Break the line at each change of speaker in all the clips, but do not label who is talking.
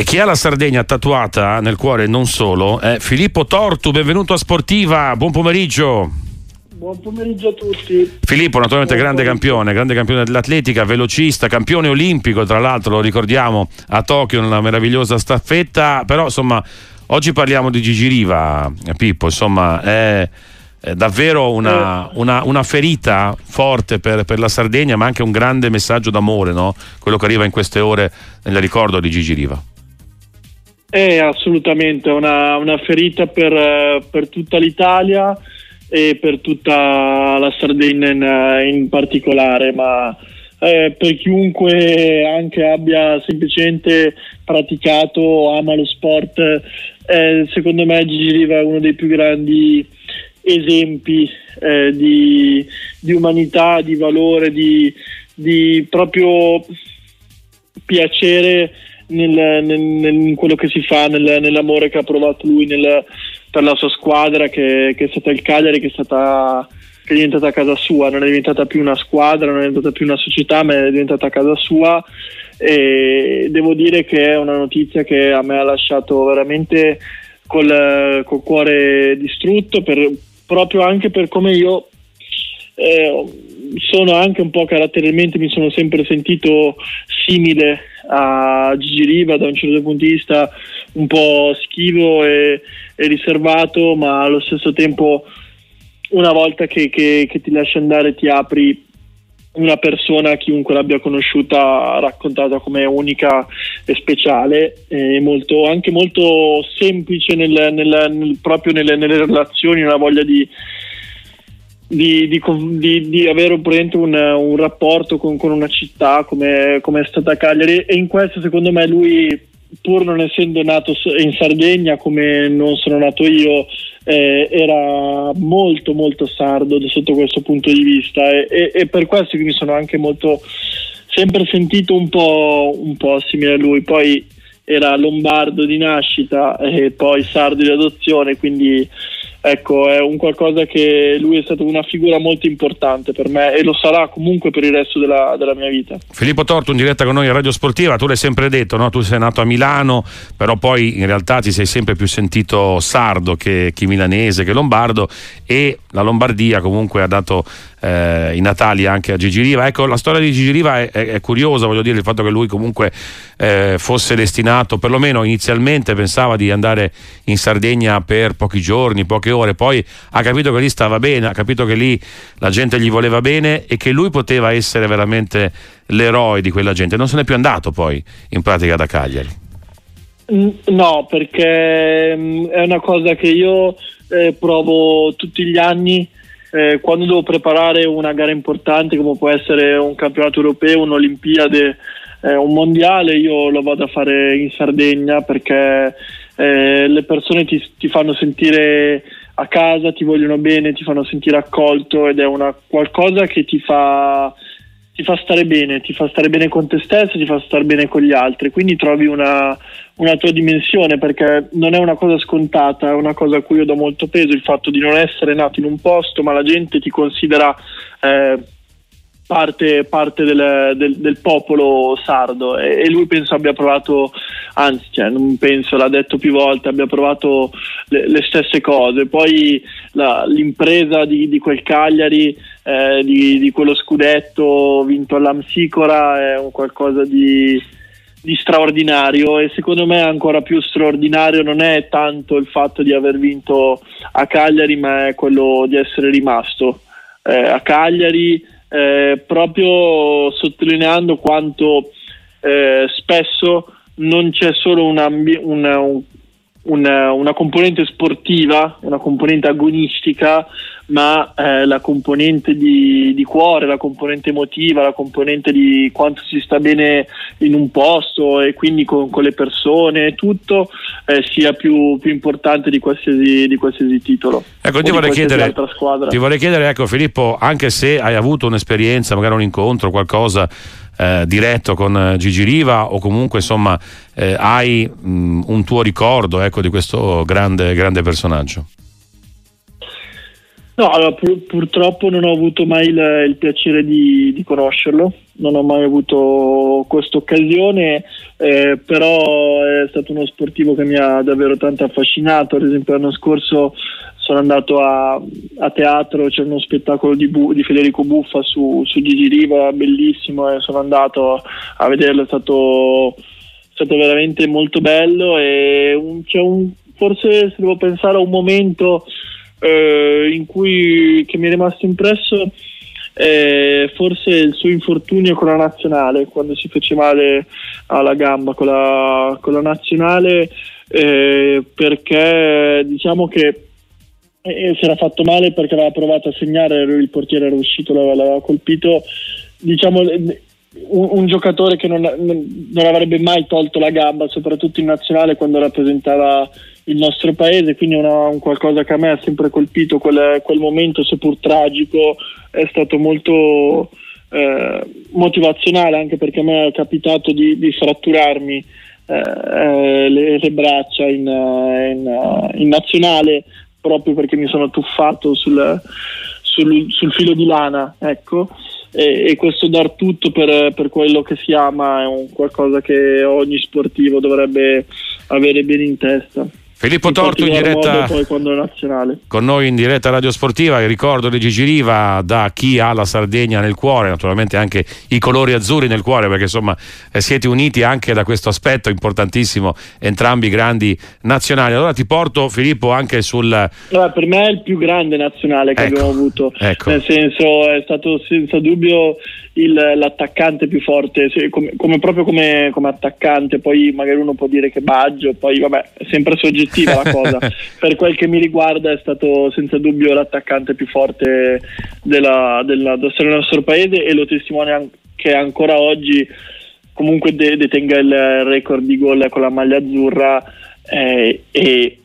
E chi ha la Sardegna tatuata nel cuore non solo è Filippo Tortu, benvenuto a Sportiva, buon pomeriggio.
Buon pomeriggio a tutti.
Filippo, naturalmente grande campione, grande campione dell'atletica, velocista, campione olimpico, tra l'altro lo ricordiamo a Tokyo nella meravigliosa staffetta, però insomma oggi parliamo di Gigi Riva, eh, Pippo, insomma è, è davvero una, una- una ferita forte per, per la Sardegna, ma anche un grande messaggio d'amore, no? quello che arriva in queste ore nel ricordo di Gigi Riva.
È assolutamente una, una ferita per, per tutta l'Italia e per tutta la Sardegna in, in particolare, ma eh, per chiunque anche abbia semplicemente praticato o ama lo sport, eh, secondo me Gigi Riva è uno dei più grandi esempi eh, di, di umanità, di valore, di, di proprio piacere nel- nel- nel- in quello che si fa, nel- nell'amore che ha provato lui per la sua squadra, che, che è stata il Cagliari, che è stata che è diventata casa sua, non è diventata più una squadra, non è diventata più una società, ma è diventata casa sua. E devo dire che è una notizia che a me ha lasciato veramente col, col cuore distrutto, per- proprio anche per come io eh, sono anche un po' caratterialmente mi sono sempre sentito simile a Gigi Riva da un certo punto di vista un po' schivo e, e riservato ma allo stesso tempo una volta che, che- che ti lasci andare ti apri una persona, chiunque l'abbia conosciuta, raccontata come unica e speciale, e molto, anche molto semplice nel- nel- nel- proprio nelle, nelle relazioni, una voglia di, di, di di- avere praticamente un, un rapporto con, con una città come, come è stata Cagliari. E in questo secondo me lui pur non essendo nato in Sardegna come non sono nato io eh, era molto molto sardo sotto questo punto di vista. E, e- e per questo mi sono anche molto sempre sentito un po', un po' simile a lui. Poi era lombardo di nascita e poi sardo di adozione quindi ecco è un qualcosa che lui è stato una figura molto importante per me e lo sarà comunque per il resto della, della mia vita
Filippo Tortu in diretta con noi a Radio Sportiva, tu l'hai sempre detto, no? tu sei nato a Milano, però poi in realtà ti sei sempre più sentito sardo che, che milanese, che lombardo e la Lombardia comunque ha dato eh, i natali anche a Gigi Riva. Ecco, la storia di Gigi Riva è, è- è curiosa, voglio dire, il fatto che lui comunque eh, fosse destinato, perlomeno inizialmente pensava di andare in Sardegna per pochi giorni, poche ore, poi ha capito che lì stava bene, ha capito che lì la gente gli voleva bene e che lui poteva essere veramente l'eroe di quella gente. Non se n'è più andato poi in pratica da Cagliari.
No, perché mm, è una cosa che io eh, provo tutti gli anni eh, quando devo preparare una gara importante come può essere un campionato europeo, un'Olimpiade, eh, un mondiale, io lo vado a fare in Sardegna perché eh, le persone ti, ti fanno sentire a casa, ti vogliono bene, ti fanno sentire accolto ed è una qualcosa che ti fa ti fa stare bene, ti fa stare bene con te stesso, ti fa stare bene con gli altri, quindi trovi una, una tua dimensione perché non è una cosa scontata, è una cosa a cui io do molto peso, il fatto di non essere nato in un posto ma la gente ti considera eh, parte, parte del, del- del popolo sardo e, e lui penso abbia provato, anzi cioè, non penso, l'ha detto più volte, abbia provato le, le stesse cose, poi la- l'impresa di, di quel Cagliari, eh, di, di quello scudetto vinto all'Amsicora è un qualcosa di, di straordinario e secondo me ancora più straordinario non è tanto il fatto di aver vinto a Cagliari ma è quello di essere rimasto eh, a Cagliari eh, proprio sottolineando quanto eh, spesso non c'è solo una, un- una- una componente sportiva, una componente agonistica, ma eh, la componente di, di cuore, la componente emotiva, la componente di quanto si sta bene in un posto e quindi con, con le persone, tutto eh, sia più, più importante di qualsiasi, di qualsiasi titolo.
Ecco, ti vorrei chiedere, ti vorrei chiedere, ecco Filippo, anche se hai avuto un'esperienza, magari un incontro, qualcosa eh, diretto con eh, Gigi Riva o comunque insomma eh, hai mh, un tuo ricordo ecco, di questo grande, grande personaggio.
No, allora, pur- purtroppo non ho avuto mai il, il piacere di, di conoscerlo, non ho mai avuto questa occasione, eh, però è stato uno sportivo che mi ha davvero tanto affascinato, ad esempio l'anno scorso sono andato a, a teatro, c'è uno spettacolo di, Bu, di Federico Buffa su, su, Gigi Riva, bellissimo, e sono andato a vederlo, è stato, è stato veramente molto bello. E un, un, forse se devo pensare a un momento eh, in cui che mi è rimasto impresso eh, forse il suo infortunio con la nazionale, quando si fece male alla gamba con la, con la nazionale, eh, perché diciamo che eh, si era fatto male perché aveva provato a segnare, il portiere era uscito, l'aveva colpito. Diciamo un, un giocatore che non, non, avrebbe mai tolto la gamba, soprattutto in nazionale quando rappresentava il nostro paese, quindi una, un qualcosa che a me ha sempre colpito, quel, quel momento seppur tragico è stato molto eh, motivazionale anche perché a me è capitato di, di fratturarmi eh, le, le, braccia in, in, in, nazionale proprio perché mi sono tuffato sul, sul, sul filo di lana, ecco e, e questo dar tutto per, per, quello che si ama è un qualcosa che ogni sportivo dovrebbe avere bene in testa.
Filippo Torto in diretta con noi in diretta radio sportiva, il ricordo di Gigi Riva da chi ha la Sardegna nel cuore, naturalmente anche i colori azzurri nel cuore perché insomma eh, siete uniti anche da questo aspetto importantissimo, entrambi grandi nazionali. Allora ti porto Filippo anche sul...
Allora, per me è il più grande nazionale che ecco, abbiamo avuto, ecco. nel senso è stato senza dubbio il, l'attaccante più forte, come, come proprio come, come, attaccante, poi magari uno può dire che Baggio, poi vabbè è sempre soggettiva la cosa, per quel che mi riguarda è stato senza dubbio l'attaccante più forte della, della, del nostro paese e lo testimonia che ancora oggi comunque detenga il record di gol con la maglia azzurra eh, e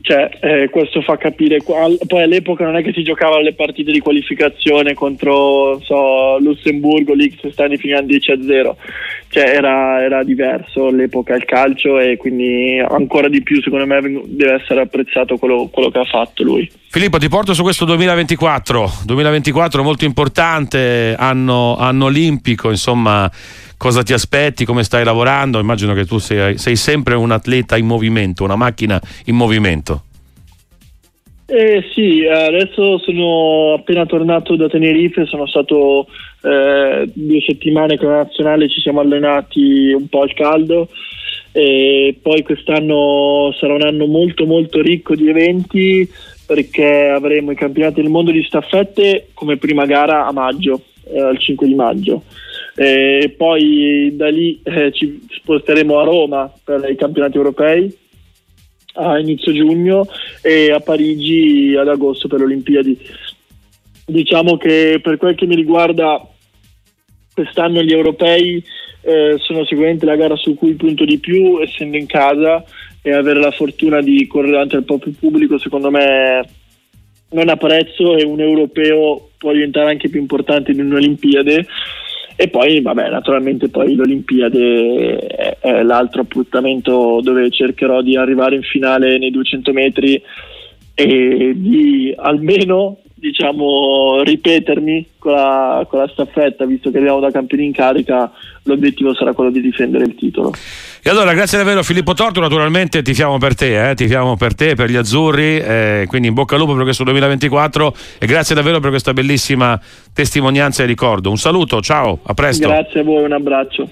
cioè, eh, questo fa capire poi all'epoca non è che si giocava le partite di qualificazione contro so, Lussemburgo lì che stanno finendo 10 a 0 cioè, era, era, diverso all'epoca il calcio e quindi ancora di più secondo me deve essere apprezzato quello, quello che ha fatto lui.
Filippo ti porto su questo 2024 2024 molto importante anno, anno olimpico insomma cosa ti aspetti, come stai lavorando. Immagino che tu sei, sei sempre un atleta in movimento, una macchina in movimento.
Eh sì, adesso sono appena tornato da Tenerife, sono stato eh, due settimane con la nazionale, ci siamo allenati un po' al caldo e poi quest'anno sarà un anno molto molto ricco di eventi perché avremo i campionati del mondo di staffette come prima gara a maggio, eh, al 5 di maggio e poi da lì eh, ci sposteremo a Roma per i campionati europei a inizio giugno e a Parigi ad agosto per le Olimpiadi. Diciamo che per quel che mi riguarda quest'anno gli europei eh, sono sicuramente la gara su cui punto di più essendo in casa e avere la fortuna di correre davanti al proprio pubblico secondo me non ha prezzo e un europeo può diventare anche più importante di un'Olimpiade e poi, vabbè, naturalmente poi l'Olimpiade è, l'altro appuntamento dove cercherò di arrivare in finale nei 200 metri e di almeno diciamo ripetermi con la, con la, staffetta visto che arriviamo da campioni in carica l'obiettivo sarà quello di difendere il titolo.
E allora grazie davvero Filippo Torto naturalmente tifiamo per te eh? tifiamo per te per gli azzurri eh, quindi in bocca al lupo per questo 2024 e grazie davvero per questa bellissima testimonianza e ricordo. Un saluto ciao a presto.
Grazie a voi un abbraccio